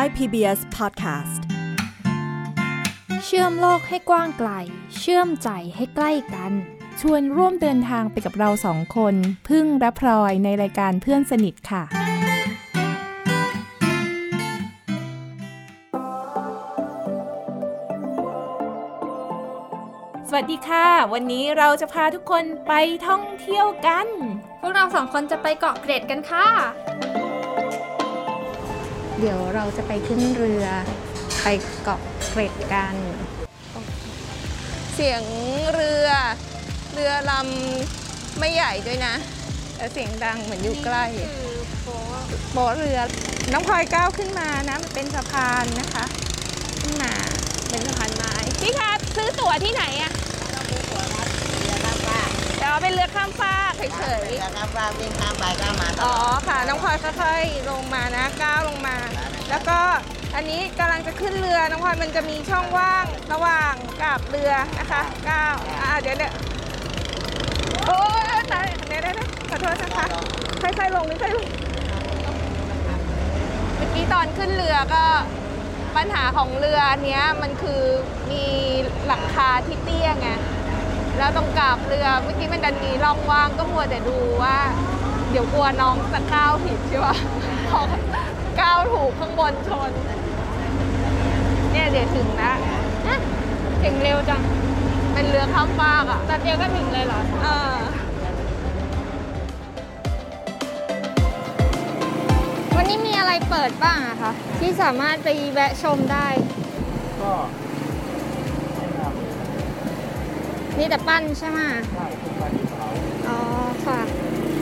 Thai PBS Podcast เชื่อมโลกให้กว้างไกล เชื่อมใจให้ใกล้กัน ชวนร่วมเดินทางไปกับเราสองคน พึ่งและพลอยในรายการเพื่อนสนิทค่ะ สวัสดีค่ะ วันนี้เราจะพาทุกคนไปท่องเที่ยวกัน พวกเราสองคนจะไปเกาะเกร็ดกันค่ะ เดี๋ยวเราจะไปขึ้นเรือไปเกาะเกร็ดกัน เสียงเรือ เรือลำไม่ใหญ่ด้วยนะ แต่เสียงดังเหมือนอยู่ใกล้โป๊ะเรือ น้องพลอยก้าวขึ้นมานะ มันเป็นสะพานนะคะ ขึ้นมาเป็นสะพานไม้พี่คะซื้อตั๋วที่ไหนอะเดี๋ยวเป็นเรือ ข้ามฟากเฉยเรือข้ามฟากวิ่งข้ามไปข้ามมาๆอ๋อค่ะ น้องพลอยค่อยๆลงมานะก้าวลงมา แล้วก็อันนี้กำลังจะขึ้นเรือน้องพลอยมันจะมีช่องว่างระหว่างกับเรือนะคะก้าวอ่าเดี๋ยวเดี๋ยวโอ้ยตายเดี๋ยวเดี๋ยวเดี๋ยวขอโทษนะคะค่อยๆลงค่อยๆลงเมื่อกี้ตอนขึ้นเรือก็ปัญหาของเรือเนี้ยมันคือมีหลังคาที่เตี้ยไง แล้วตรงกาบเรือเมื่อกี้มันดันมีร่องว่างก็มัวแต่ดูว่า เดี๋ยวกลัวน้องจะก้าวผิดใช่ปะพอก้าวถูกข้างบนชน เนี่ยเดี๋ยวถึงนะอะถึงเร็วจัง เป็นเรือข้ามฟากอะแต่เดียวก็ถึงเลยเหรอ เออวันนี้มีอะไรเปิดบ้างอะคะที่สามารถไปแวะชมได้ มีแต่ปั้นใช่ไหมใช่ทุกวันที่เขาอ๋อค่ะ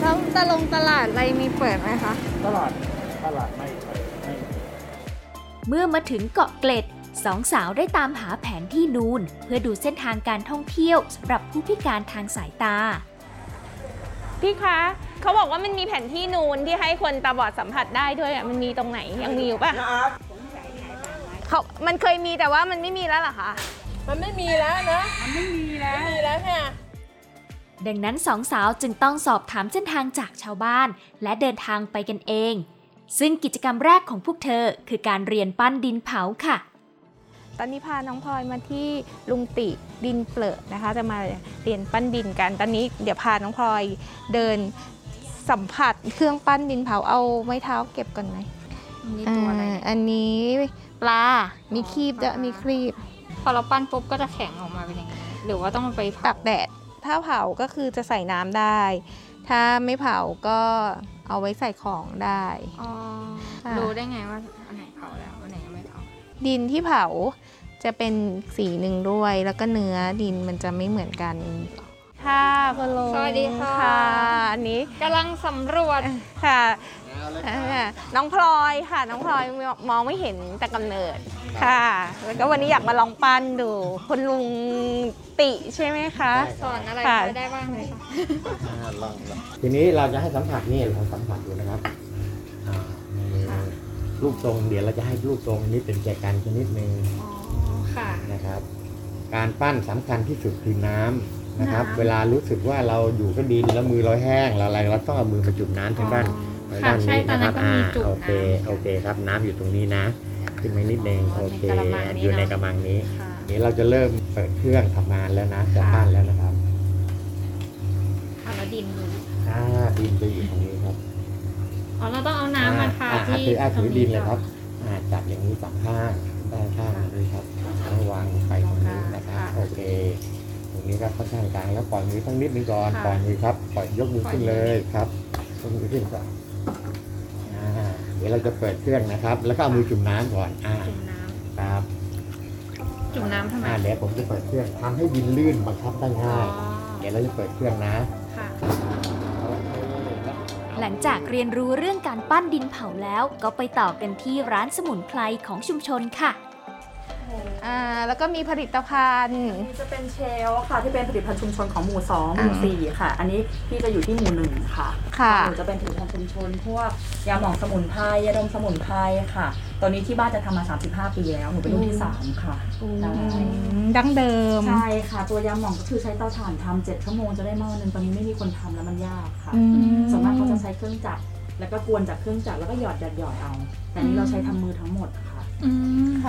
แล้วตะลงตลาดอะไรมีเปิดไหมคะ ตลาด ตลาดไม่ไม่ไม่เมื่อมาถึงเกาะเกร็ดสองสาวได้ตามหาแผนที่นูน เพื่อดูเส้นทางการท่องเที่ยวสำหรับผู้พิการทางสายตา พี่คะเขาบอกว่ามันมีแผนที่นูนที่ให้คนตาบอดสัมผัสได้ด้วยอะมันมีตรงไหนยังมีอยู่ปะเขามันเคยมีแต่ว่ามันไม่มีแล้วเหรอคะ มันไม่มีแล้วนะมันไม่มีแล้วไม่มีแล้วค่ะดังนั้นสองสาวจึงต้องสอบถามเส้นทางจากชาวบ้าน และเดินทางไปกันเอง ซึ่งกิจกรรมแรกของพวกเธอคือการเรียนปั้นดินเผาค่ะ ตอนนี้พาน้องพลอยมาที่ลุงติดินเปลอะนะคะ จะมาเรียนปั้นดินกัน ตอนนี้เดี๋ยวพาน้องพลอยเดินสัมผัสเครื่องปั้นดินเผาเอาไม้เท้าเก็บก่อนไหมมีตัวอะไราอันนี้ปลา มีครีบด้วยมีครีบ พอเราปั้นปุ๊บก็จะแข็งออกมาเป็นอย่างนี้ หรือว่าต้องไปตากแดด ถ้าเผาก็คือจะใส่น้ำได้ ถ้าไม่เผาก็เอาไว้ใส่ของได้ อ๋อค่ะ รู้ได้ไงว่าอันไหนเผาแล้วอันไหนยังไม่เผาดินที่เผาจะเป็นสีหนึ่งด้วย แล้วก็เนื้อดินมันจะไม่เหมือนกัน ค่ะคุณลุงสวัสดีค่ะ อันนี้กำลังสำรวจค่ะอ่าน้องพลอยค่ะ น้องพลอยมองไม่เห็นแต่กำเนิดค่ะ แล้วก็วันนี้อยากมาลองปั้นดูคุณลุงติใช่ไหมคะสอนอะไรค่ะไปได้บ้างเลยค่ะอ่าลองลองทีนี้เราจะให้สัมผัสนี่เราสัมผัสดูนะครับอ่ามีรูปทรงเดี๋ยวเราจะให้รูปทรงนี้เป็นแจกันชนิดหนึ่งอ๋อค่ะนะครับ การปั้นสำคัญที่สุดคือน้ำ นะครับน้ำเวลารู้สึกว่าเราอยู่กับดินแล้วมือเราแห้งเราอะไรเราต้องเอามือมาจุ่มน้ำทางด้านอ๋อทางด้านค่ะใช่นี้ตอนนะคนั้รับนก็มีจุ่มโอเคน้ำโอเคครับน้ำอยู่ตรงนี้นะขึ้นมานิดนึงอ๋อโอเคในกระมังนี้อยู่ในเนอะกระมังนี้ค่ะนี้เราจะเริ่มเปิดเครื่องทำงานแล้วนะจะปั้นแล้วนะครับเอาแล้วดินดูอ่าดินจะอยู่ตรงนี้ครับอ๋อเราต้องเอาน้ำมาทาอ่ที่ถืออ่าถือดินเลยครับตงอ่าจับอย่างนี้จับข้างด้านข้างนี้ครับแล้ววางไปตรงนี้นะครับค่ะโอเคต รงนี้ก็ค่อนข้างกลางแล้วปล่อยมือทั้งนิดนึงก่อนค่ะ ปล่อยมือครับปล่อยยกมือปล่อยขึ้นเลยครับยกมือขึ้นก่อนอ่าเดี๋ยวเราจะเปิดเครื่องนะครับ แล้วก็เอามือจุ่มน้ำก่อนอ่าจุ่มน้ครับำจุ่มน้ำทำไมอ่าเดี๋ยวผมจะเปิดเครื่องทำให้ดินลื่นบังคับได้อ๋อง่ายเดี๋ยวเราจะเปิดเครื่องนะค่ะ หลังจากเรียนรู้เรื่องการปั้นดินเผาแล้ว ก็ไปต่อกันที่ร้านสมุนไพรของชุมชนค่ะ อ่าแล้วก็มีผลิตภัณฑ์ นี่จะเป็นเชลค่ะที่เป็นผลิตภัณฑ์ชุมชนของหมู่2หอ่ามู่4ค่ะ อันนี้พี่จะอยู่ที่หมู่หนึ่งค่ะค่ะหนูจะเป็นผลิตภัณฑ์ชุมชนพวกยาหมองสมุนไพรยาดมสมุนไพรค่ะ ตอนนี้ที่บ้านจะทำมา 35 ปีแล้วหนูเป็นรุ่นที่ 3 ค่ะใช่ดั้งเดิม ใช่ค่ะ ตัวยาหมองก็คือใช้เตาถ่านทำ7ชั่วโมงจะได้หม้อหนึงตอนนี้ไม่มีคนทำแล้วมันยากค่ะอืมส่วนมากเขาจะใช้เครื่องจักรแล้วก็กวนจากเครื่องจักรแล้วก็หยอดหยอดหยอดเอา แต่นี้เราใช้ทำมือทั้งหมดค่ะอืม ก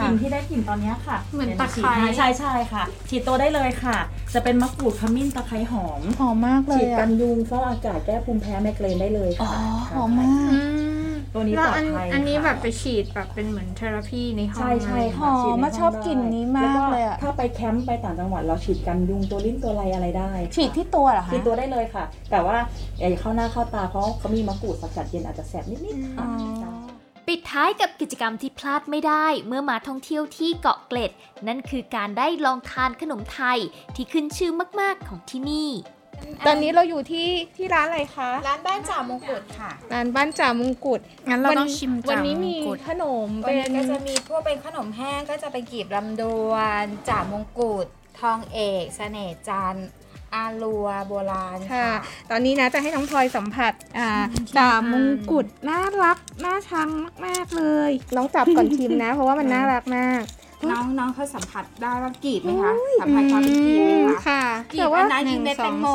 ลิ่นที่ได้กลิ่นตอนเนี้ยค่ะเหมือนดี๋ยวตะไคร้ฉีดให้ใช่ใช่ค่ะ ฉีดตัวได้เลยค่ะ จะเป็นมะกรูดขมิ้นตะไคร้หอมหอมมากเลฉียดอะกันยุงฟอกอากาศแก้ภูมิแพ้ไมเกรนได้เลยอ๋อค่ะหอมมากอืมตัวนี้แล้วปลอดอันภัยอันนี้ค่ะแบบไปฉีดแบบเป็นเหมือนเทอราพีในห้องใช่ใช่อะไรค่ะหอมฉีดในมาชอบกลิ่นนี้มากแวเลยอะถ้าไปแคมป์ไปต่างจังหวัดเราฉีดกันยุงตัวลิ้นตัวไรอะไรได้ค่ะฉีดที่ตัวเหรอคะฉีดตัวได้เลยค่ะ แต่ว่าอย่าเข้าหน้าเข้าตาเพราะเขามีมะกรูดสกัดเย็นอาจจะแสบนิดๆอ๋ค่ะอใช่ ปิดท้ายกับกิจกรรมที่พลาดไม่ได้เมื่อมาท่องเที่ยวที่เกาะเกร็ด นั่นคือการได้ลองทานขนมไทยที่ขึ้นชื่อมาก ๆ ของที่นี่ ตอนนี้เราอยู่ที่ที่ร้านอะไรคะ ร้านบ้านจ่ามงกุฎค่ะร้านบ้านจ่ามงกุฎงั้นเราวัต้องชิมวันจ่ามนี้มีงกุฎขนมวันเป็นนี้ก็จะมีพวกเป็นขนมแห้งก็จะเป็นกีบลำดวนจ่ามงกุฎทองเอกเสน่ห์จันทร์ อาลัวโบราณค่ะค่ะ ตอนนี้นะจะให้น้องพลอยสัมผัสอ่าจ่ามงกุฎน่ารักน่าชังมากๆเลย น้องจับก่อนชิมนะ เพราะว่ามันน่ารักมาก น้องน้องเขาสัมผัสได้ว่ากรีบไหมคะ สัมผัสความเป็นกรีบไหมคะค่ะกรีบอันนั้นคือเม็ดแตงโม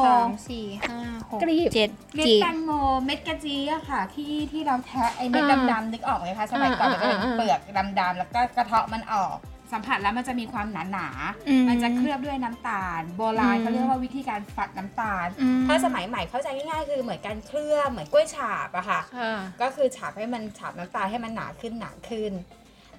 สี่ห้าหกกรีบเจ็ดเม็ดจีบแตงโมเม็ดกะจีอะค่ะ ที่ที่เราแทะไอเม็ดอ่าดำๆนึกออกไหมคะสมัยก่อนอ่ามันจะเป็นอ่าเปลือกดำๆแล้วก็กระเทาะมันออก สัมผัสแล้วมันจะมีความหนาอืมๆมันจะเคลือบด้วยน้ำตาล โบราณอืมเขาเรียกว่าวิธีการฝัดน้ำตาลอืมถ้าสมัยใหม่เข้าใจง่ายๆ คือเหมือนการเคลือบเหมือนกล้วยฉาบอะค่ะค่ะก็คือฉาบให้มันฉาบน้ำตาลให้มันหนาขึ้นหนาขึ้น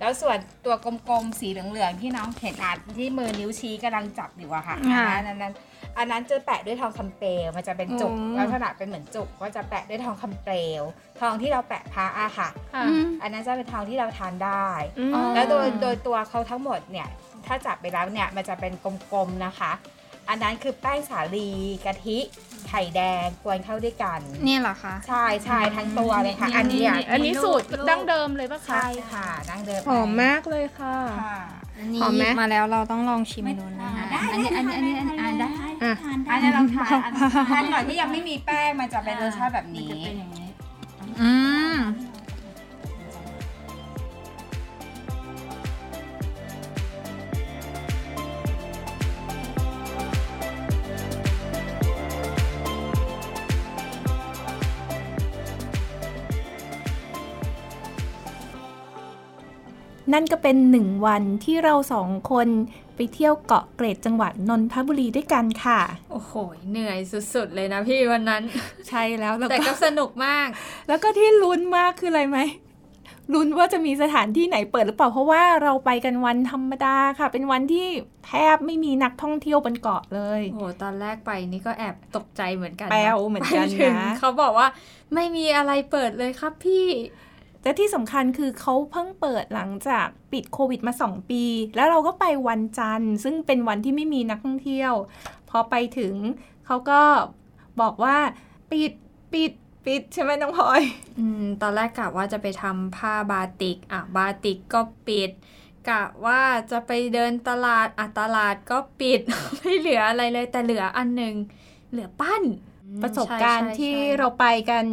แล้วส่วนตัวกลมๆสีเหลืองๆที่น้องเห็นอาที่มือนิ้วชี้กำลังจับอยู่อะค่ะค่ะอันนั้นอันนั้นอันนั้นจะแปะด้วยทองคำเปลวมันจะเป็นจุกอ๋อลักษณะเป็นเหมือนจุกก็จะแปะด้วยทองคำเปลวทองที่เราแปะพระอะค่ะ ค่ะ อันนั้นจะเป็นทองที่เราทานได้ อืม แล้วโดยโดยตัวเขาทั้งหมดเนี่ยถ้าจับไปแล้วเนี่ยมันจะเป็นกลมๆนะคะ อันนั้นคือแป้งสาลีกะทิไข่แดงกวนเข้าด้วยกันนี่เหรอคะ ใช่ใช่ทั้งตัวเลยค่ะ อันนี้อะอันนี้สูตรดั้งเดิมเลยปะคะใช่ค่ะนั่งเดิมหอมมากเลยค่ะ ค่ะ อันนี้หยิบมาแล้วเราต้องลองชิมดูนะคะได้อันนี้อันนี้อันนี้อันนี้ได้อะอันนี้ลองทานอันทานก่อนที่ยังไม่มีแป้งมันจะเป็นรสชาติแบบนี้ อืม นั่นก็เป็นหนึ่งวันที่เราสองคนไปเที่ยวเกาะเกร็ดจังหวัดนนทบุรีด้วยกันค่ะ โอ้โห เหนื่อยสุดๆ เลยนะพี่วันนั้น ใช่แล้วแล้วแต่ก็ก็สนุกมาก แล้วก็ที่ลุ้นมากคืออะไรไหมลุ้นว่าจะมีสถานที่ไหนเปิดหรือเปล่าเพราะว่าเราไปกันวันธรรมดาค่ะ เป็นวันที่แทบไม่มีนักท่องเที่ยวบนเกาะเลยโอ้โหตอนแรกไปนี่ก็แอบตกใจเหมือนกันนะแปลวเหมือนกันไปถึงนะเขาบอกว่า ไม่มีอะไรเปิดเลยครับพี่ แต่ที่สำคัญคือเขาเพิ่งเปิดหลังจากปิดโควิดมา 2 ปี แล้วเราก็ไปวันจันทร์ ซึ่งเป็นวันที่ไม่มีนักท่องเที่ยว พอไปถึงเขาก็บอกว่าปิดปิดปิดใช่ไหมน้องพลอยอืมตอนแรกกะว่าจะไปทำผ้าบาติก อะ บาติกก็ปิด กะว่าจะไปเดินตลาด อะ ตลาดก็ปิด ไม่เหลืออะไรเลย แต่เหลืออันหนึ่งเหลือปั้น ประสบการณ์ใช่ใช่ที่ใช่เราไปกัน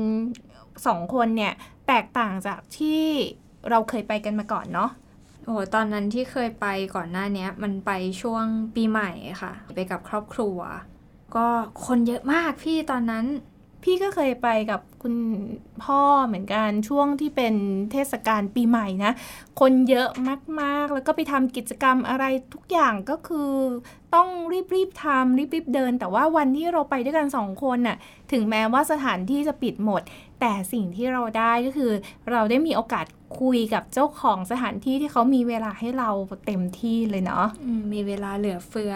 สองคนเนี่ย แตกต่างจากที่เราเคยไปกันมาก่อนเนาะโอ้โหตอนนั้นที่เคยไปก่อนหน้าเนี้ยมันไปช่วงปีใหม่ค่ะ ไปกับครอบครัว ก็คนเยอะมากพี่ตอนนั้น พี่ก็เคยไปกับคุณพ่อเหมือนกันช่วงที่เป็นเทศกาลปีใหม่นะ คนเยอะมากๆ แล้วก็ไปทำกิจกรรมอะไรทุกอย่างก็คือต้องรีบๆทำรีบๆเดิน แต่ว่าวันที่เราไปด้วยกันสองคนน่ะถึงแม้ว่าสถานที่จะปิดหมด แต่สิ่งที่เราได้ก็คือ เราได้มีโอกาสคุยกับเจ้าของสถานที่ที่เขามีเวลาให้เราเต็มที่เลยเนาะอืมมีเวลาเหลือเฟือ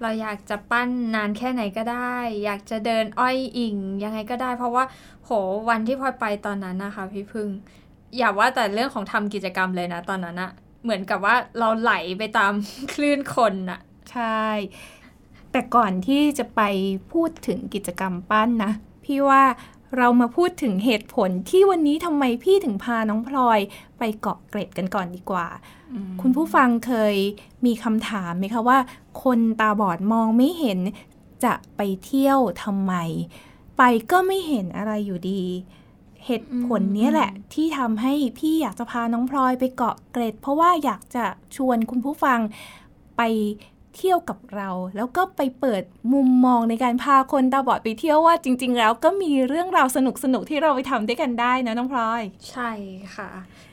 เราอยากจะปั้นนานแค่ไหนก็ได้ อยากจะเดินอ้อยอิงยังไงก็ได้ เพราะว่าโหวันที่พลอยไปตอนนั้นนะคะ พี่พึ่ง อย่าว่าแต่เรื่องของทำกิจกรรมเลยนะตอนนั้นอะเหมือนกับว่าเราไหลไปตามคลื่นคนอะใช่ แต่ก่อนที่จะไปพูดถึงกิจกรรมปั้นนะพี่ว่า เรามาพูดถึงเหตุผลที่วันนี้ทำไมพี่ถึงพาน้องพลอยไปเกาะเกร็ดกันก่อนดีกว่า คุณผู้ฟังเคยมีคำถามไหมคะว่า คนตาบอดมองไม่เห็นจะไปเที่ยวทำไม ไปก็ไม่เห็นอะไรอยู่ดี เหตุผลเนี้ยแหละที่ทำให้พี่อยากจะพาน้องพลอยไปเกาะเกร็ด เพราะว่าอยากจะชวนคุณผู้ฟังไป เที่ยวกับเรา แล้วก็ไปเปิดมุมมองในการพาคนตาบอดไปเที่ยวว่าจริง ๆ แล้วก็มีเรื่องราวสนุกๆที่เราไปทำด้วยกันได้นะน้องพลอย ใช่ค่ะ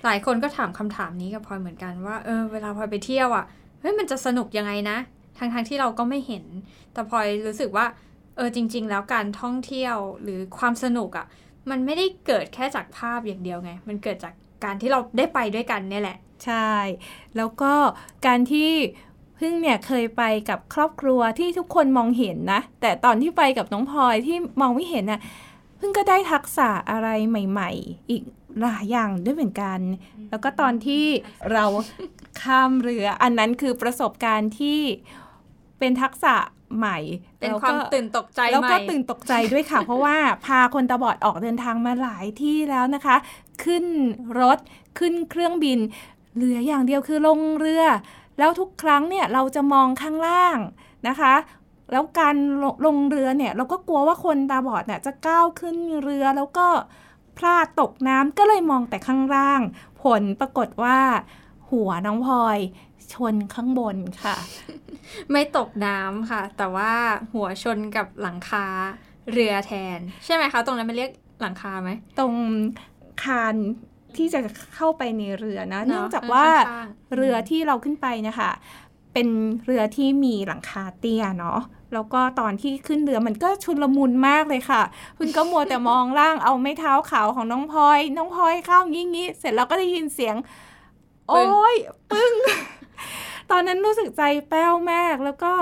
หลายคนก็ถามคำถามนี้กับพลอยเหมือนกันว่าเออเวลาพลอยไปเที่ยวอะเฮ้ยมันจะสนุกยังไงนะทั้งทงๆที่เราก็ไม่เห็น แต่พลอยรู้สึกว่าเออจริง ๆ แล้วการท่องเที่ยวหรือความสนุกอะมันไม่ได้เกิดแค่จากภาพอย่างเดียวไง มันเกิดจากการที่เราได้ไปด้วยกันเนี่ยแหละ ใช่ แล้วก็การที่ พึ่งเนี่ยเคยไปกับครอบครัวที่ทุกคนมองเห็นนะ แต่ตอนที่ไปกับน้องพลอยที่มองไม่เห็นน่ะพึ่งก็ได้ทักษะอะไรใหม่ ๆ อีกหลายอย่างด้วยเหมือนกัน แล้วก็ตอนที่เราข้ามเรือ อันนั้นคือประสบการณ์ที่เป็นทักษะใหม่ เป็นแล้วควาก็มตื่นตกใจแล้วใหก็ม่ตื่นตกใจด้วยค่ะ เพราะว่าพาคนตาบอดออกเดินทางมาหลายที่แล้วนะคะ ขึ้นรถขึ้นเครื่องบิน เหลืออย่างเดียวคือลงเรือ แล้วทุกครั้งเนี่ยเราจะมองข้างล่างนะคะแล้วการลลงเรือเนี่ยเราก็กลัวว่าคนตาบอดเนี่ยจะก้าวขึ้นเรือแล้วก็พลาดตกน้ำก็เลยมองแต่ข้างล่าง ผลปรากฏว่า หัวน้องพลอยชนข้างบนค่ะ ไม่ตกน้ำค่ะ แต่ว่าหัวชนกับหลังคาเรือแทน ใช่ไหมคะ ตรงนั้นมันเรียกหลังคาไหม ตรงคาน ที่จะเข้าไปในเรือนะ เนอะเนื่องจากว่าข้างๆเรือที่เราขึ้นไปนะคะเป็นเรือที่มีหลังคาเตี้ยเนาะแล้วก็ตอนที่ขึ้นเรือมันก็ชุลมุนมากเลยค่ะ คุณก็มัวแต่มองล่างเอาไม้เท้าขาวของน้องพลอย น้องพลอยเข้างี้งี้ เสร็จแล้วก็ได้ยินเสียง โอ้ยปึ้ง ตอนนั้นรู้สึกใจแป้วมากแล้วก็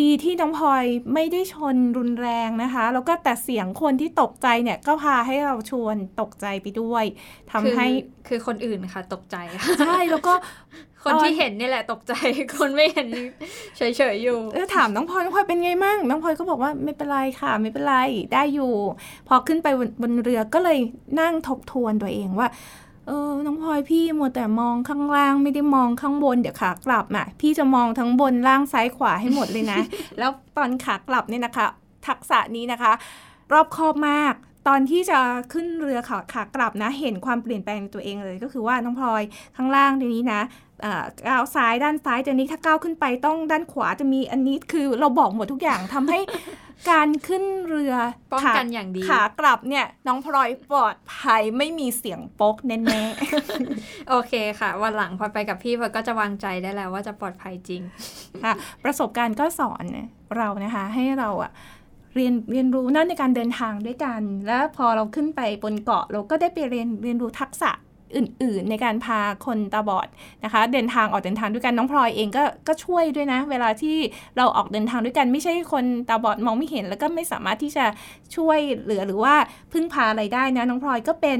ดีที่น้องพลอยไม่ได้ชนรุนแรงนะคะ แล้วก็แต่เสียงคนที่ตกใจเนี่ยก็พาให้เราชวนตกใจไปด้วยทำคือให้คือคนอื่นค่ะ ตกใจใช่แล้วก็คนที่เห็นนี่แหละตกใจ คนไม่เห็นเฉยๆอยู่เออถามน้องพลอยน้องพลอยเป็นไงมั่งน้องพลอยก็บอกว่าไม่เป็นไรค่ะ ไม่เป็นไรได้อยู่ พอขึ้นไปบนบนเรือก็เลยนั่งทบทวนตัวเองว่า เออ น้องพลอยพี่มัวแต่มองข้างล่างไม่ได้มองข้างบน เดี๋ยวขากลับอะ พี่จะมองทั้งบนล่างซ้ายขวาให้หมดเลยนะ แล้วตอนขากลับเนี่ยนะคะ ทักษะนี้นะคะ รอบคอบมาก ตอนที่จะขึ้นเรือขาขากลับนะ เห็นความเปลี่ยนแปลงในตัวเองเลย ก็คือว่าน้องพลอยข้างล่างทีนี้นะ ก้าวซ้ายด้านซ้ายเดี๋ยวนี้ถ้าก้าวขึ้นไปต้องด้านขวาจะมีอันนี้คือเราบอกหมดทุกอย่างทำให้การขึ้นเรือป้องขากันอย่างดีขากลับเนี่ยน้องพลอยปลอดภัยไม่มีเสียงโป๊กแน่ๆโอเคค่ะ วันหลังพอไปกับพี่พอก็จะวางใจได้แล้วว่าจะปลอดภัยจริงค่ะ ประสบการณ์ก็สอนเรานะคะ ให้เราอะเรียนเรียนรู้นั่นในการเดินทางด้วยกัน แล้วพอเราขึ้นไปบนเกาะเราก็ได้ไปเรียนเรียนรู้ทักษะ อื่น ๆ ในการพาคนตาบอดนะคะ เดินทางออกเดินทางด้วยกันน้องพลอยเองก็ก็ช่วยด้วยนะ เวลาที่เราออกเดินทางด้วยกันไม่ใช่คนตาบอดมองไม่เห็น แล้วก็ไม่สามารถที่จะช่วยเหลือหรือว่าพึ่งพาอะไรได้นะน้องพลอยก็เป็น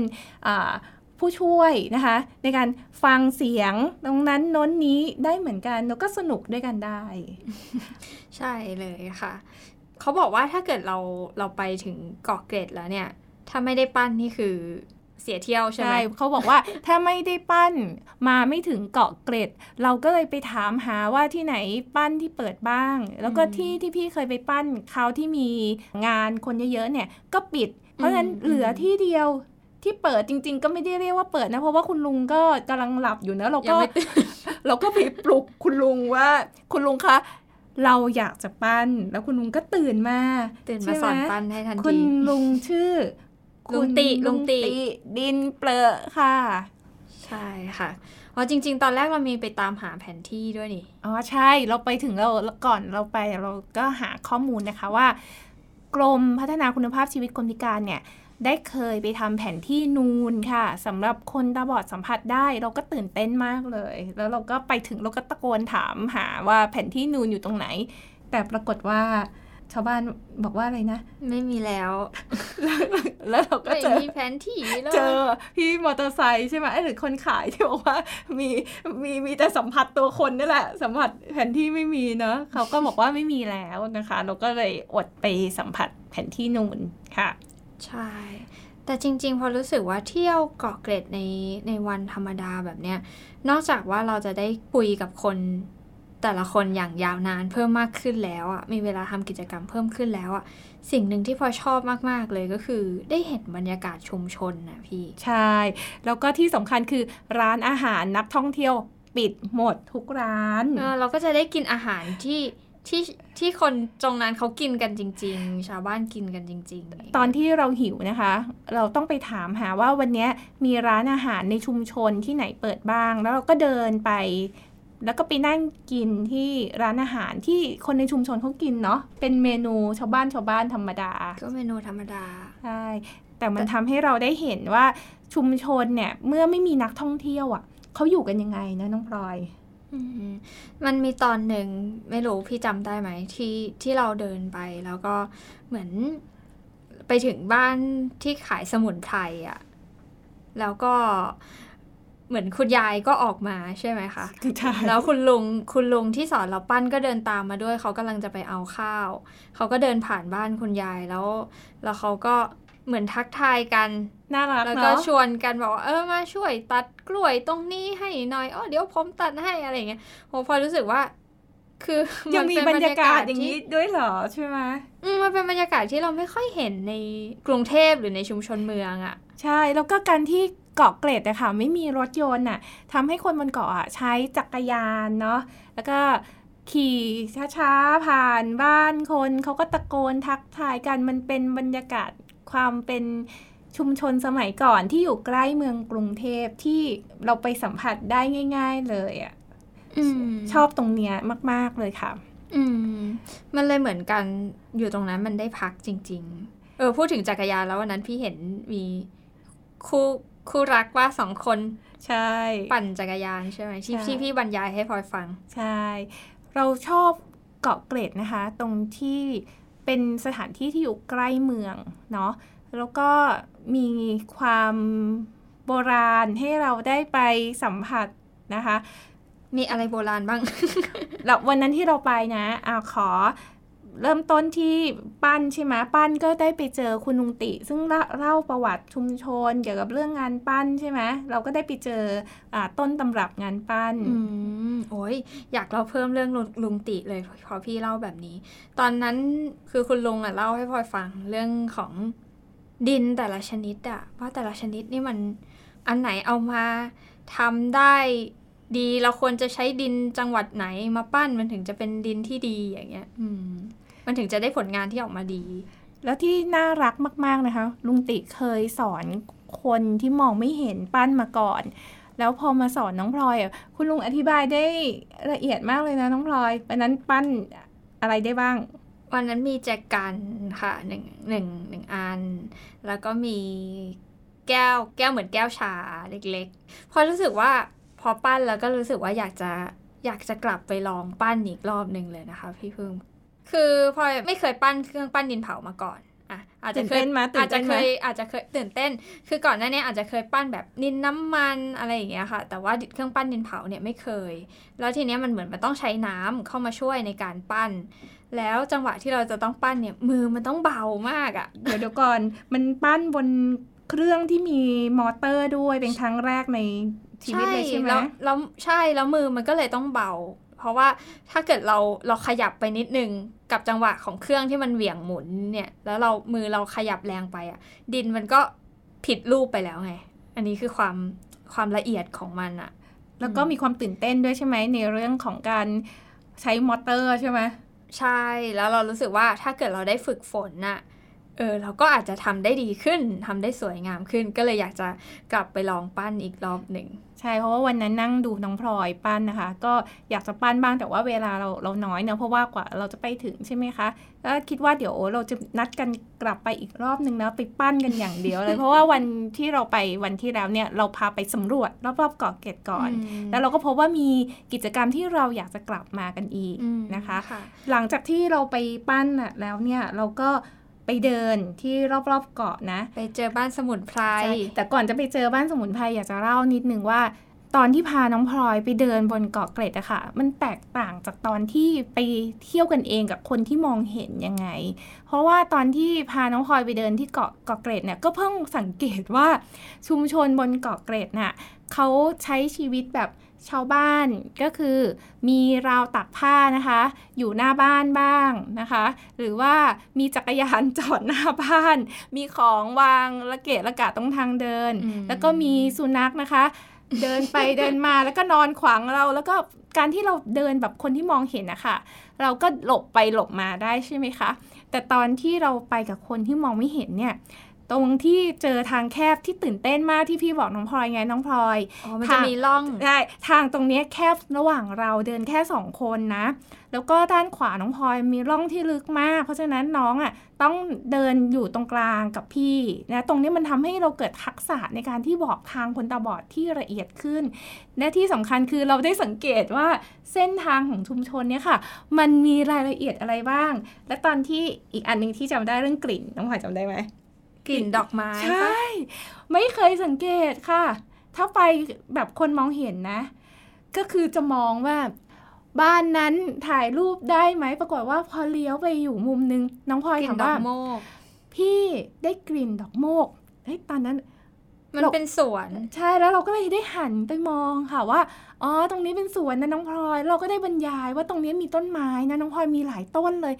ผู้ช่วยนะคะ ในการฟังเสียงตรงนั้นน้นนี้ได้เหมือนกันแล้วก็สนุกด้วยกันได้ ใช่เลยค่ะ เขาบอกว่าถ้าเกิดเราเราไปถึงเกาะเกร็ดแล้วเนี่ย ถ้าไม่ได้ปั้นนี่คือ เสียเที่ยวใช่ไหใช่มเขาบอกว่าถ้าไม่ได้ปั้นมาไม่ถึงเกาะเกร็ด เราก็เลยไปถามหาว่าที่ไหนปั้นที่เปิดบ้าง แล้วก็ที่ที่พี่เคยไปปั้นเขาที่มีงานคนเยอะๆเนี่ยก็ปิด เพราะฉะนั้นเหลือที่เดียวที่เปิดจริง ๆ ก็ไม่ได้เรียกว่าเปิดนะ เพราะว่าคุณลุงก็กำลังหลับอยู่นะเรายัก็งไม่ตื่นเราก็ไปปลุกคุณลุงว่า คุณลุงคะเราอยากจะปั้น แล้วคุณลุงก็ตื่นมาตื่นมาสอนปั้นให้ทันคุทีณลุงชื่อ ลุงติคุณลุงติดินเปลอะค่ะ ใช่ค่ะอ๋อจริง ๆ ตอนแรกเรามีไปตามหาแผนที่ด้วยนี่อ๋อใช่เราไปถึงเราก่อนเราไปเราก็หาข้อมูลนะคะว่ากรมพัฒนาคุณภาพชีวิตคนพิการเนี่ยได้เคยไปทำแผนที่นูนค่ะสำหรับคนตาบอดสัมผัสได้เราก็ตื่นเต้นมากเลย แล้วเราก็ไปถึงเราก็ตะโกนถามหาว่าแผนที่นูนอยู่ตรงไหน แต่ปรากฏว่า ชาวบ้านบอกว่าอะไรนะ ไม่มีแล้ว แล้วเราก็ไม่เจอมีแผนที่เลยเจอพี่มอเตอร์ไซค์ใช่ไหมเอ้ยหรือคนขายที่บอกว่ามีมีมีแต่สัมผัสตัวคนนี่แหละ สัมผัสแผนที่ไม่มีเนอะเขาก็บอกว่าไม่มีแล้วนะคะ เราก็เลยอดไปสัมผัสแผนที่นูนค่ะ ใช่ แต่จริง ๆ พอรู้สึกว่าเที่ยวเกาะเกร็ดในในวันธรรมดาแบบเนี้ยนอกจากว่าเราจะได้คุยกับคน แต่ละคนอย่างยาวนานเพิ่มมากขึ้นแล้วอะมีเวลาทำกิจกรรมเพิ่มขึ้นแล้วอะสิ่งหนึ่งที่พอชอบมาก ๆ เลยก็คือได้เห็นบรรยากาศชุมชนนะพี่ ใช่ แล้วก็ที่สำคัญคือร้านอาหารนักท่องเที่ยวปิดหมดทุกร้านเออเราก็จะได้กินอาหารที่ที่ที่คนตรงนั้นเขากินกันจริง ๆ ชาวบ้านกินกันจริง ๆ ตอนที่เราหิวนะคะ เราต้องไปถามหาว่าวันนี้มีร้านอาหารในชุมชนที่ไหนเปิดบ้าง แล้วเราก็เดินไป แล้วก็ไปนั่งกินที่ร้านอาหารที่คนในชุมชนเขากินเนาะเป็นเมนูชาวบ้านชาวบ้านธรรมดา ก็เมนูธรรมดาใช่แต่มันทำให้เราได้เห็นว่าชุมชนเนี่ย เมื่อไม่มีนักท่องเที่ยวอะ่ะเขาอยู่กันยังไงนะน้องพลอยอืมมันมีตอนหนึ่งไม่รู้พี่จำได้ไหมที่ที่เราเดินไปแล้วก็เหมือนไปถึงบ้านที่ขายสมุนไพรอะ่ะ แล้วก็ เหมือนคุณยายก็ออกมาใช่ไหมคะใช่แล้วคุณลุงคุณลุงที่สอนเราปั้นก็เดินตามมาด้วยเขากำลังจะไปเอาข้าว เขาก็เดินผ่านบ้านคุณยายแล้ว แล้วเขาก็เหมือนทักทายกันน่ารักแล้วก็เนาะชวนกันบอกว่าเออมาช่วยตัดกล้วยตรงนี้ให้หน่อยอ๋อเดี๋ยวผมตัดให้อะไรอย่างเงี้ยโหพอรู้สึกว่า คือยังมีนบรเป็นรยากาศอย่างที่นี้ด้วยเหรอใช่ไหมอืมมันเป็นบรรยากาศที่เราไม่ค่อยเห็นในกรุงเทพหรือในชุมชนเมืองอะ่ะ ใช่แล้วก็การที่ เกาะเกร็ดอะค่ะไม่มีรถยนต์อะทำให้คนบนเกาะอะใช้จักรยานเนาะแล้วก็ขี่ช้าๆ ผ่านบ้านคนเขาก็ตะโกนทักทายกันมันเป็นบรรยากาศความเป็นชุมชนสมัยก่อนที่อยู่ใกล้เมืองกรุงเทพที่เราไปสัมผัสได้ง่าย ๆเลยอะอืมชอบตรงเนี้ยมาก ๆเลยค่ะ อืม มันเลยเหมือนกันอยู่ตรงนั้นมันได้พักจริง ๆ เออพูดถึงจักรยานแล้ววันนั้นพี่เห็นมีคู่ คู่รักว่าสองคน ใช่ ปั่นจักรยานใช่ไหมที่ใช่ที่พี่บรรยายให้พลอยฟัง ใช่ เราชอบเกาะเกร็ดนะคะ ตรงที่เป็นสถานที่ที่อยู่ใกล้เมืองเนาะแล้วก็มีความโบราณให้เราได้ไปสัมผัสนะคะ มีอะไรโบราณบ้างแล้ววันนั้นที่เราไปนะอะขอ เริ่มต้นที่ปั้นใช่ไหมปั้นก็ได้ไปเจอคุณลุงติ ซึ่งเล่าเล่าประวัติชุมชน เกี่ยวกับเรื่องงานปั้นใช่ไหมเราก็ได้ไปเจออต้นตำรับงานปั้นอืมโอ้ยอยากเล่าเพิ่มเรื่องลุงติเลยพอพี่เล่าแบบนี้ ตอนนั้นคือคุณลุงอะเล่าให้พลอยฟังเรื่องของดินแต่ละชนิดอะว่าแต่ละชนิดนี่มันอันไหนเอามาทำได้ดีเราควรจะใช้ดินจังหวัดไหนมาปั้นมันถึงจะเป็นดินที่ดีอย่างเงี้ย อืม มันถึงจะได้ผลงานที่ออกมาดี แล้วที่น่ารักมาก ๆนะคะ ลุงติเคยสอนคนที่มองไม่เห็นปั้นมาก่อน แล้วพอมาสอนน้องพลอยอะคุณลุงอธิบายได้ละเอียดมากเลยนะน้องพลอยวันนั้นปั้นอะไรได้บ้าง วันนั้นมีแจกันค่ะหนึ่งหนึ่งหนึ่งอัน แล้วก็มีแก้วแก้วเหมือนแก้วชาเล็กๆ พอรู้สึกว่าพอปั้นแล้วก็รู้สึกว่าอยากจะอยากจะกลับไปลองปั้นอีกรอบหนึ่งเลยนะคะ พี่พึ่ง คือพลอยไม่เคยปั้นเครื่องปั้นดินเผามาก่อนอะอาจจะเคยตื่นเต้นไหมตื่อาจนเต้จะนไหเคมยอาจจะเคยตื่นเต้น คือก่อนหน้านี้อาจจะเคยปั้นแบบดินน้ำมันอะไรอย่างเงี้ยค่ะ แต่ว่าเครื่องปั้นดินเผาเนี่ยไม่เคย แล้วทีเนี้ยมันเหมือนมันต้องใช้น้ำเข้ามาช่วยในการปั้น แล้วจังหวะที่เราจะต้องปั้นเนี่ยมือมันต้องเบามากอะ่ะเดี๋ยวเดี๋ยวก่อนมันปั้นบนเครื่องที่มีมอเตอร์ด้วยเป็นครั้งแรกในชีวิตเลยใช่ไหมแล้วแล้วใช่แล้วมือมันก็เลยต้องเบา เพราะว่าถ้าเกิดเราเราขยับไปนิดนึงกับจังหวะของเครื่องที่มันเหวี่ยงหมุนเนี่ย แล้วเรามือเราขยับแรงไปอะ่ะ ดินมันก็ผิดรูปไปแล้วไง อันนี้คือความความละเอียดของมันอะ แล้วก็มีความตื่นเต้นด้วยใช่ไหมในเรื่องของการใช้มอเตอร์ใช่ไหมใช่แล้วเรารู้สึกว่าถ้าเกิดเราได้ฝึกฝนน่ะเออเราก็อาจจะทำได้ดีขึ้นทำได้สวยงามขึ้น ก็เลยอยากจะกลับไปลองปั้นอีกรอบหนึ่งใช่เพราะว่าวันนั้นนั่งดูน้องพลอยปั้นนะคะ ก็อยากจะปั้นบ้างแต่ว่าเวลาเราเราน้อยเนอะเพราะว่ากว่าเราจะไปถึงใช่ไหมคะก็คิดว่าเดี๋ยวเราจะนัดกันกลับไปอีกรอบนึงนะไปปั้นกันอย่างเดียวเลย เพราะว่าวันที่เราไปวันที่แล้วเนี่ยเราพาไปสำรวจรอบๆเกาะเกร็ดก่อนมแล้วเราก็พบว่ามีกิจกรรมที่เราอยากจะกลับมากันอีกอืมนะคะค่ะหลังจากที่เราไปปั้นน่ะแล้วเนี่ยเราก็ ไปเดินที่รอบๆเกาะนะ ไปเจอบ้านสมุนไพรใช่แต่ก่อนจะไปเจอบ้านสมุนไพรอยากจะเล่านิดนึงว่า ตอนที่พาน้องพลอยไปเดินบนเกาะเกร็ดอะค่ะ มันแตกต่างจากตอนที่ไปเที่ยวกันเองกับคนที่มองเห็นยังไง เพราะว่าตอนที่พาน้องพลอยไปเดินที่เกาะเกาะเกร็ดเนี่ยก็เพิ่งสังเกตว่าชุมชนบนเกาะเกร็ดน่ะเขาใช้ชีวิตแบบ ชาวบ้านก็คือมีราวตักผ้านะคะ อยู่หน้าบ้านบ้างนะคะ หรือว่ามีจักรยานจอดหน้าบ้าน มีของวางระเกะระกะตรงทางเดินอืมแล้วก็มีสุนัขนะคะ เดินไปเดินมาแล้วก็นอนขวางเราแล้วก็การที่เราเดินแบบคนที่มองเห็นนะคะเราก็หลบไปหลบมาได้ใช่ไหมคะ แต่ตอนที่เราไปกับคนที่มองไม่เห็นเนี่ย ตรงที่เจอทางแคบที่ตื่นเต้นมากที่พี่บอกน้องพลอยไงน้องพลอยอ๋อมันจะมีร่องใช่ทางตรงเนี้ยแคบระหว่างเราเดินแค่สองคนนะ แล้วก็ด้านขวาน้องพลอยมีร่องที่ลึกมาก เพราะฉะนั้นน้องอะต้องเดินอยู่ตรงกลางกับพี่นะตรงนี้มันทำให้เราเกิดทักษะในการที่บอกทางคนตาบอดที่ละเอียดขึ้น และที่สำคัญคือเราได้สังเกตว่าเส้นทางของชุมชนเนี่ยค่ะ มันมีรายละเอียดอะไรบ้าง และตอนที่อีกอันหนึ่งที่จำได้เรื่องกลิ่นน้องพลอยจำได้ไหม กลิ่นดอกไม้ใช่ ไม่เคยสังเกตค่ะ ถ้าไปแบบคนมองเห็นนะ ก็คือจะมองว่าบ้านนั้นถ่ายรูปได้ไหม ปรากฏว่าพอเลี้ยวไปอยู่มุมนึง น้องพลอยกลิ่นถามดอว่ากโมกพี่ได้กลิ่นดอกโมกเฮ้ยตอนนั้นมันเราเป็นสวน ใช่แล้วเราก็เลยได้หันไปมองค่ะว่าอ๋อตรงนี้เป็นสวนนะน้องพลอย เราก็ได้บรรยายว่าตรงนี้มีต้นไม้นะน้องพลอยมีหลายต้นเลย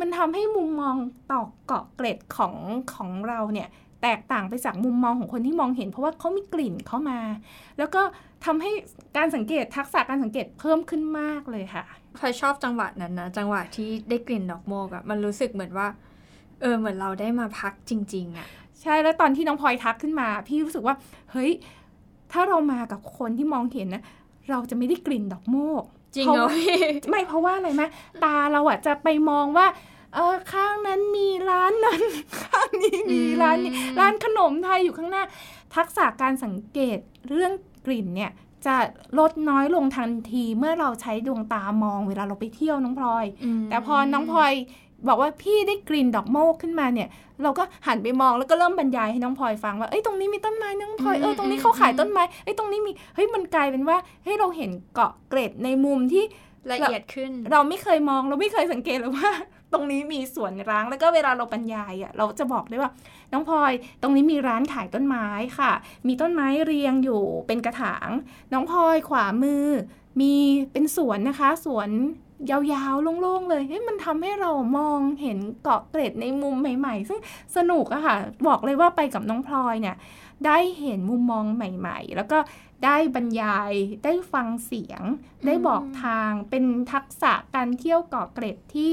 มันทำให้มุมมองต่อเกาะเกร็ดของของเราเนี่ยแตกต่างไปจากมุมมองของคนที่มองเห็น เพราะว่าเขามีกลิ่นเข้ามา แล้วก็ทำให้การสังเกตทักษะการสังเกตเพิ่มขึ้นมากเลยค่ะพลอยชอบจังหวะนั้นนะจังหวะที่ได้กลิ่นดอกโมกอะมันรู้สึกเหมือนว่า เออเหมือนเราได้มาพักจริง ๆอะใช่แล้วตอนที่น้องพลอยทักขึ้นมา พี่รู้สึกว่า เฮ้ย ถ้าเรามากับคนที่มองเห็นนะเราจะไม่ได้กลิ่นดอกโมก จริงเพราะเหรอว่าพี่ไม่เพราะว่าอะไรไหมตาเราอะจะไปมองว่าเออข้างนั้นมีร้านนั้น ข้างนี้มีร้านนี้อืมร้านขนมไทยอยู่ข้างหน้า ทักษะการสังเกตเรื่องกลิ่นเนี่ยจะลดน้อยลงทันทีเมื่อเราใช้ดวงตามองเวลาเราไปเที่ยวน้องพลอยมแต่พอน้องพลอย บอกว่าพี่ได้กลิ่นดอกโมกขึ้นมาเนี่ย เราก็หันไปมองแล้วก็เริ่มบรรยายให้น้องพลอยฟังว่าเอ้ยตรงนี้มีต้นไม้น้องพลอยเออตรงนี้เขาขายต้นไม้เอ้ยตรงนี้มีเฮ้ยมันกลายเป็นว่าเฮ้ยเราเห็นเกาะเกร็ดในมุมที่ละเอียดขึ้น เราไม่เคยมองเราไม่เคยสังเกตเลยว่า ตรงนี้มีสวนร้างแล้วก็เวลาเราบรรยายอะเราจะบอกได้ว่า น้องพลอยตรงนี้มีร้านขายต้นไม้ค่ะ มีต้นไม้เรียงอยู่เป็นกระถาง น้องพลอยขวามือ มีเป็นสวนนะคะ สวน ยาวๆ โล่งๆ เลยเฮ้ยมันทำให้เรามองเห็นเกาะเกร็ดในมุมใหม่ ๆ ซึ่งสนุกอะค่ะ บอกเลยว่าไปกับน้องพลอยเนี่ย ได้เห็นมุมมองใหม่ ๆ แล้วก็ได้บรรยาย ได้ฟังเสียง ได้บอกทาง เป็นทักษะการเที่ยวเกาะเกร็ดที่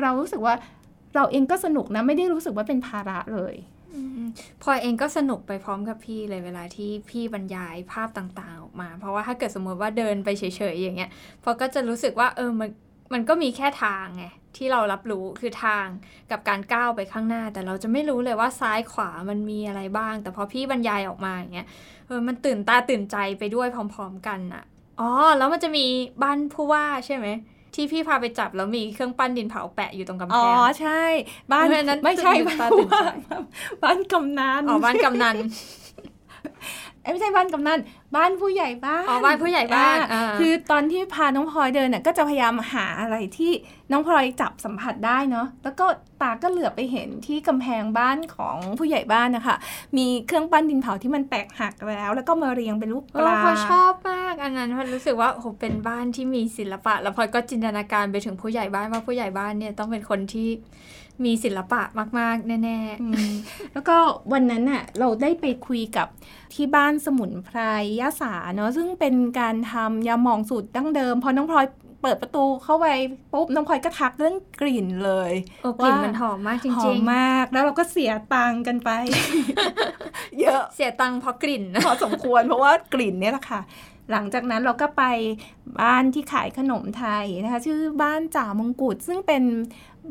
เรารู้สึกว่าเราเองก็สนุกนะ ไม่ได้รู้สึกว่าเป็นภาระเลย พลอยเองก็สนุกไปพร้อมกับพี่เลยเวลาที่พี่บรรยายภาพต่างๆ ออกมา เพราะว่าถ้าเกิดสมมติว่าเดินไปเฉยๆอย่างเงี้ยพอก็จะรู้สึกว่าเออมันมันก็มีแค่ทางไงที่เรารับรู้คือทางกับการก้าวไปข้างหน้า แต่เราจะไม่รู้เลยว่าซ้ายขวามันมีอะไรบ้าง แต่พอพี่บรรยายออกมาอย่างเงี้ยเออมันตื่นตาตื่นใจไปด้วยพร้อม ๆ กันอะอ๋อแล้วมันจะมีบ้านผู้ว่าใช่ไหม ที่พี่พาไปจับแล้วมีเครื่องปั้นดินเผาแปะอยู่ตรงกำแพอ๋องใช่ บ้านไม่นั้นไม่ใช่ตื่นบ้านตาผู้ตื่นใจว่าบ้านกำนัน อ๋อ บ้านกำนันเอ้ย ไม่ใช่บ้านกำนันบ้านผู้ใหญ่บ้านอ๋อบ้านผู้ใหญ่บ้านอ่อ่าคือตอนที่พาน้องพลอยเดินน่ะก็จะพยายามหาอะไรที่น้องพลอยจับสัมผัสได้เนาะแล้วก็ตาก็เหลือบไปเห็นที่กำแพงบ้านของผู้ใหญ่บ้านนะคะ มีเครื่องปั้นดินเผาที่มันแตกหักแล้ว แล้วก็มาเรียงเป็นรูปปเออลาพลอยชอบมากอันนั้นพลอยรู้สึกว่าโอ้โหเป็นบ้านที่มีศิลปะ แล้วพลอยก็จินตนาการไปถึงผู้ใหญ่บ้านว่าผู้ใหญ่บ้านเนี่ยต้องเป็นคนที่ มีศิลปะมาก ๆ แน่อืมแล้วก็วันนั้นน่ะเราได้ไปคุยกับที่บ้านสมุนไพรยาสาเนาะซึ่งเป็นการทำยาหมองสูตรดั้งเดิม พอน้องพลอยเปิดประตูเข้าไปปุ๊บน้องพลอยก็ทักเรื่องกลิ่นเลยๆโอ้กลิ่นว่ามัมันหอมมากจหอริมงมาก แล้วเราก็เสียตังค์กันไป เยอะๆเสียตังค์เพราะกลิ่นพอสมควรเพราะว่ากลิ่นเนี่ยแหละค่ะ หลังจากนั้นเราก็ไปบ้านที่ขายขนมไทยนะคะชื่อบ้านจ่ามงกุฎซึ่งเป็น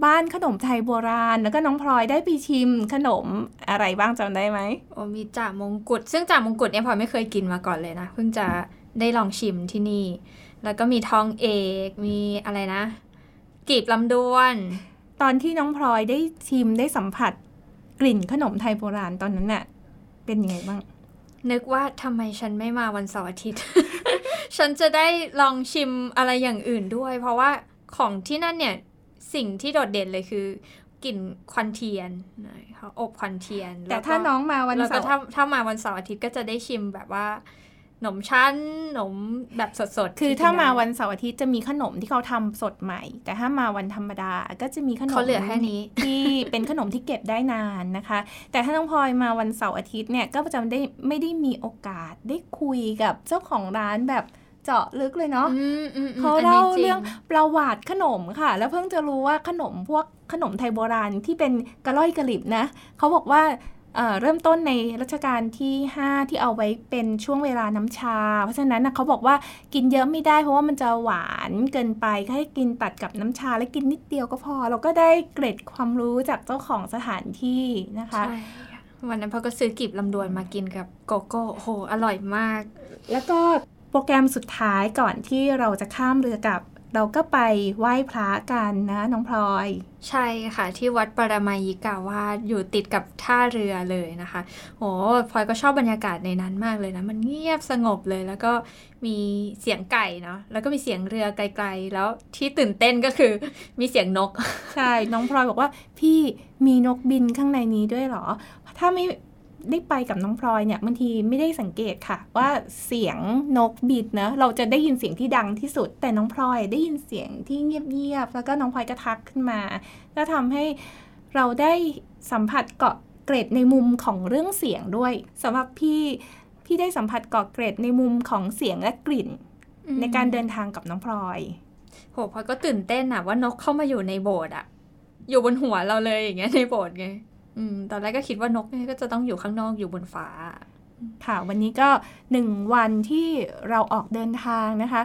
บ้านขนมไทยโบราณ แล้วก็น้องพลอยได้ไปชิมขนมอะไรบ้างจำได้ไหมโอ้มีจ่ามงกุฎซึ่งจ่ามงกุฎเนี่ยพลอยไม่เคยกินมาก่อนเลยนะเพิ่งจะได้ลองชิมที่นี่ แล้วก็มีทองเอกมีอะไรนะกลีบลำดวน ตอนที่น้องพลอยได้ชิมได้สัมผัสกลิ่นขนมไทยโบราณตอนนั้นน่ะเป็นยังไงบ้าง นึกว่าทำไมฉันไม่มาวันเสาร์อาทิตย์ ฉันจะได้ลองชิมอะไรอย่างอื่นด้วย เพราะว่าของที่นั่นเนี่ย สิ่งที่โดดเด่นเลยคือกลิ่นควันเทียนเขาอบควันเทียนแต่ล้วก็ถ้าน้องมาวันแล้วเสาก็ร์ถ้าถ้ามาวันเสาร์อาทิตย์ก็จะได้ชิมแบบว่า ขนมชั้นขนมแบบสดๆ คือที่ถ้ากินมาได้วันเสาร์อาทิตย์จะมีขนมที่เขาทำสดใหม่ แต่ถ้ามาวันธรรมดาก็จะมีขนมเขาเหลือแค่นี้ที่เป็นขนมที่เก็บได้นานนะคะ แต่ถ้าน้องพลอยมาวันเสาร์อาทิตย์เนี่ยก็จะได้ไม่ได้มีโอกาสได้คุยกับเจ้าของร้านแบบเจาะลึกเลยเนาะอืมอืมอืมเขาอันนี้เล่าจเรื่องประวัติขนมค่ะ แล้วเพิ่งจะรู้ว่าขนมพวกขนมไทยโบราณที่เป็นกระล่อยกระหลิบนะเขาบอกว่า เอ่อเริ่มต้นในรัชกาลที่ 5 ที่เอาไว้เป็นช่วงเวลาน้ำชา เพราะฉะนั้นนะเขาบอกว่ากินเยอะไม่ได้เพราะว่ามันจะหวานเกินไปก็ให้กินตัดกับน้ำชา และกินนิดเดียวก็พอ เราก็ได้เกร็ดความรู้จากเจ้าของสถานที่นะคะใช่วันนั้นพอก็ซื้อกีบลำดวนมากินกับโกโก้โอ้โหอร่อยมาก แล้วก็โปรแกรมสุดท้ายก่อนที่เราจะข้ามเรือกลับ เราก็ไปไหว้พระกันนะน้องพลอย ใช่ค่ะ ที่วัดปรมายิกาวาสอยู่ติดกับท่าเรือเลยนะคะโอ้พลอยก็ชอบบรรยากาศในนั้นมากเลยนะ มันเงียบสงบเลยแล้วก็มีเสียงไก่เนาะแล้วก็มีเสียงเรือไกลๆ แล้วที่ตื่นเต้นก็คือมีเสียงนก ใช่ น้องพลอยบอกว่าพี่มีนกบินข้างในนี้ด้วยเหรอ ถ้าไม่ ได้ไปกับน้องพลอยเนี่ยบางทีไม่ได้สังเกตค่ะ ว่าเสียงนกบินนะเราจะได้ยินเสียงที่ดังที่สุด แต่น้องพลอยได้ยินเสียงที่เงียบๆแล้วก็น้องพลอยก็ทักขึ้นมา ก็ทำให้เราได้สัมผัสเกาะเกร็ดในมุมของเรื่องเสียงด้วยสำหรับพี่พี่ได้สัมผัสเกาะเกร็ดในมุมของเสียงและกลิ่น ในการเดินทางกับน้องพลอยโหพลอยก็ตื่นเต้นอะว่านกเข้ามาอยู่ในโบสถ์อะอยู่บนหัวเราเลยอย่างเงี้ยในโบสถ์ไง อืมตอนแรกก็คิดว่านกเนี่ยก็จะต้องอยู่ข้างนอกอยู่บนฟ้า ค่ะ วันนี้ก็หนึ่งวันที่เราออกเดินทางนะคะ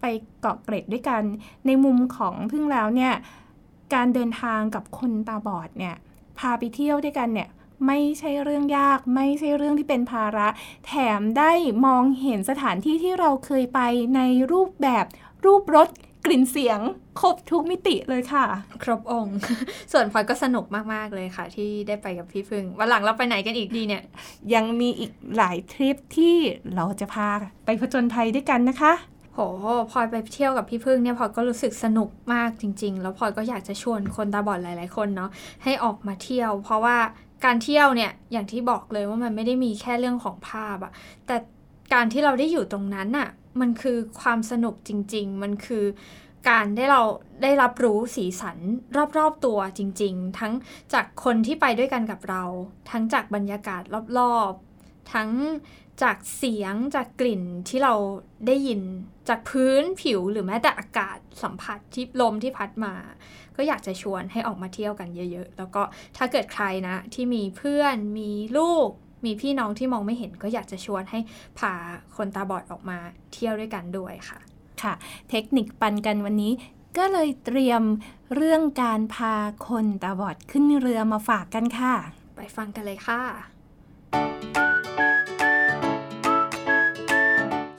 ไปเกาะเกร็ดด้วยกัน ในมุมของพึ่งแล้วเนี่ย การเดินทางกับคนตาบอดเนี่ย พาไปเที่ยวด้วยกันเนี่ยไม่ใช่เรื่องยาก ไม่ใช่เรื่องที่เป็นภาระ แถมได้มองเห็นสถานที่ที่เราเคยไปในรูปแบบรูปรส กลิ่นเสียงครบทุกมิติเลยค่ะ ครบองค์ ส่วนพลอยก็สนุกมาก ๆ เลยค่ะ ที่ได้ไปกับพี่พึ่งวันหลังเราไปไหนกันอีกดีเนี่ย ยังมีอีกหลายทริปที่เราจะพาไปผจญภัยด้วยกันนะคะ โหพลอยไปเที่ยวกับพี่พึ่งเนี่ยพลอยก็รู้สึกสนุกมากจริง ๆ แล้วพลอยก็อยากจะชวนคนตาบอดหลาย ๆ คนเนาะให้ออกมาเที่ยว เพราะว่าการเที่ยวเนี่ยอย่างที่บอกเลยว่ามันไม่ได้มีแค่เรื่องของภาพอะแต่การที่เราได้อยู่ตรงนั้นอะ มันคือความสนุกจริง ๆ มันคือการได้เราได้รับรู้สีสันรอบๆตัวจริง ๆ ทั้งจากคนที่ไปด้วยกันกับเรา ทั้งจากบรรยากาศรอบๆ ทั้งจากเสียงจากกลิ่นที่เราได้ยินจากพื้นผิวหรือแม้แต่อากาศสัมผัสที่ลมที่พัดมา ก็อยากจะชวนให้ออกมาเที่ยวกันเยอะ ๆ แล้วก็ถ้าเกิดใครนะที่มีเพื่อนมีลูก มีพี่น้องที่มองไม่เห็นก็อยากจะชวนให้พาคนตาบอดออกมาเที่ยวด้วยกันด้วยค่ะ ค่ะ เทคนิคปันกันวันนี้ก็เลยเตรียมเรื่องการพาคนตาบอดขึ้นเรือมาฝากกันค่ะ ไปฟังกันเลยค่ะ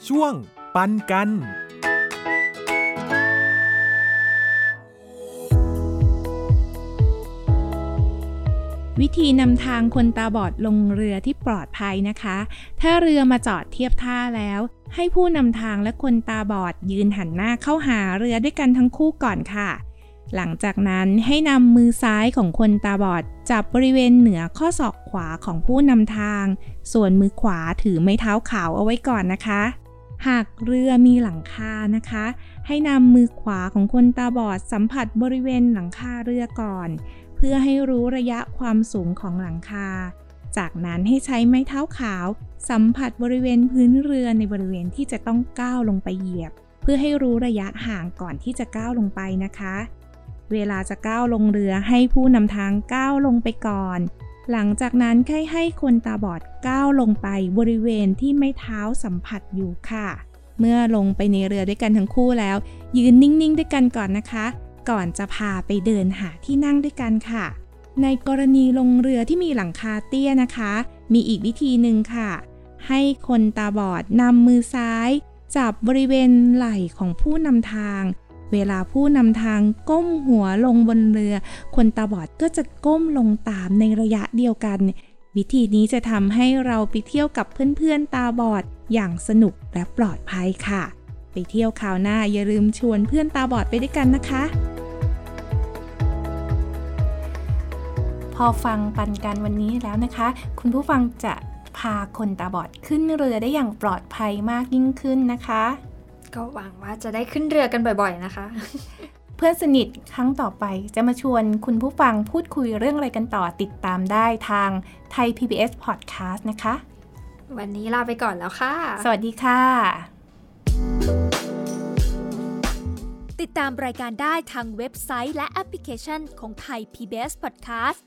ช่วงปันกัน วิธีนำทางคนตาบอดลงเรือที่ปลอดภัยนะคะ ถ้าเรือมาจอดเทียบท่าแล้ว ให้ผู้นำทางและคนตาบอดยืนหันหน้าเข้าหาเรือด้วยกันทั้งคู่ก่อนค่ะ หลังจากนั้นให้นำมือซ้ายของคนตาบอด จับบริเวณเหนือข้อศอกขวาของผู้นำทาง ส่วนมือขวาถือไม้เท้าขาวเอาไว้ก่อนนะคะ หากเรือมีหลังคานะคะ ให้นำมือขวาของคนตาบอดสัมผัสบริเวณหลังคาเรือก่อน เพื่อให้รู้ระยะความสูงของหลังคา จากนั้นให้ใช้ไม้เท้าขาว สัมผัสบริเวณพื้นเรือในบริเวณที่จะต้องก้าวลงไปเหยียบ เพื่อให้รู้ระยะห่างก่อนที่จะก้าวลงไปนะคะ เวลาจะก้าวลงเรือให้ผู้นำทางก้าวลงไปก่อน หลังจากนั้นให้ให้คนตาบอดก้าวลงไปบริเวณที่ไม้เท้าสัมผัสอยู่ค่ะ เมื่อลงไปในเรือด้วยกันทั้งคู่แล้ว ยืนนิ่งๆ ด้วยกันก่อนนะคะ ก่อนจะพาไปเดินหาที่นั่งด้วยกันค่ะ ในกรณีลงเรือที่มีหลังคาเตี้ยนะคะ มีอีกวิธีหนึ่งค่ะ ให้คนตาบอดนำมือซ้าย จับบริเวณไหล่ของผู้นำทาง เวลาผู้นำทางก้มหัวลงบนเรือ คนตาบอดก็จะก้มลงตามในระยะเดียวกัน วิธีนี้จะทำให้เราไปเที่ยวกับเพื่อนๆตาบอดอย่างสนุกและปลอดภัยค่ะ ไปเที่ยวคราวหน้าอย่าลืมชวนเพื่อนตาบอดไปด้วยกันนะคะ พอฟังปันกันวันนี้แล้วนะคะ คุณผู้ฟังจะพาคนตาบอดขึ้นเรือได้อย่างปลอดภัยมากยิ่งขึ้นนะคะ ก็หวังว่าจะได้ขึ้นเรือกันบ่อยๆนะคะ เพื่อนสนิทครั้งต่อไปจะมาชวนคุณผู้ฟังพูดคุยเรื่องอะไรกันต่อติดตามได้ทางไทย PBS Podcast นะคะ วันนี้ลาไปก่อนแล้วค่ะ สวัสดีค่ะ ติดตามรายการได้ทางเว็บไซต์และแอปพลิเคชันของไทย PBS Podcast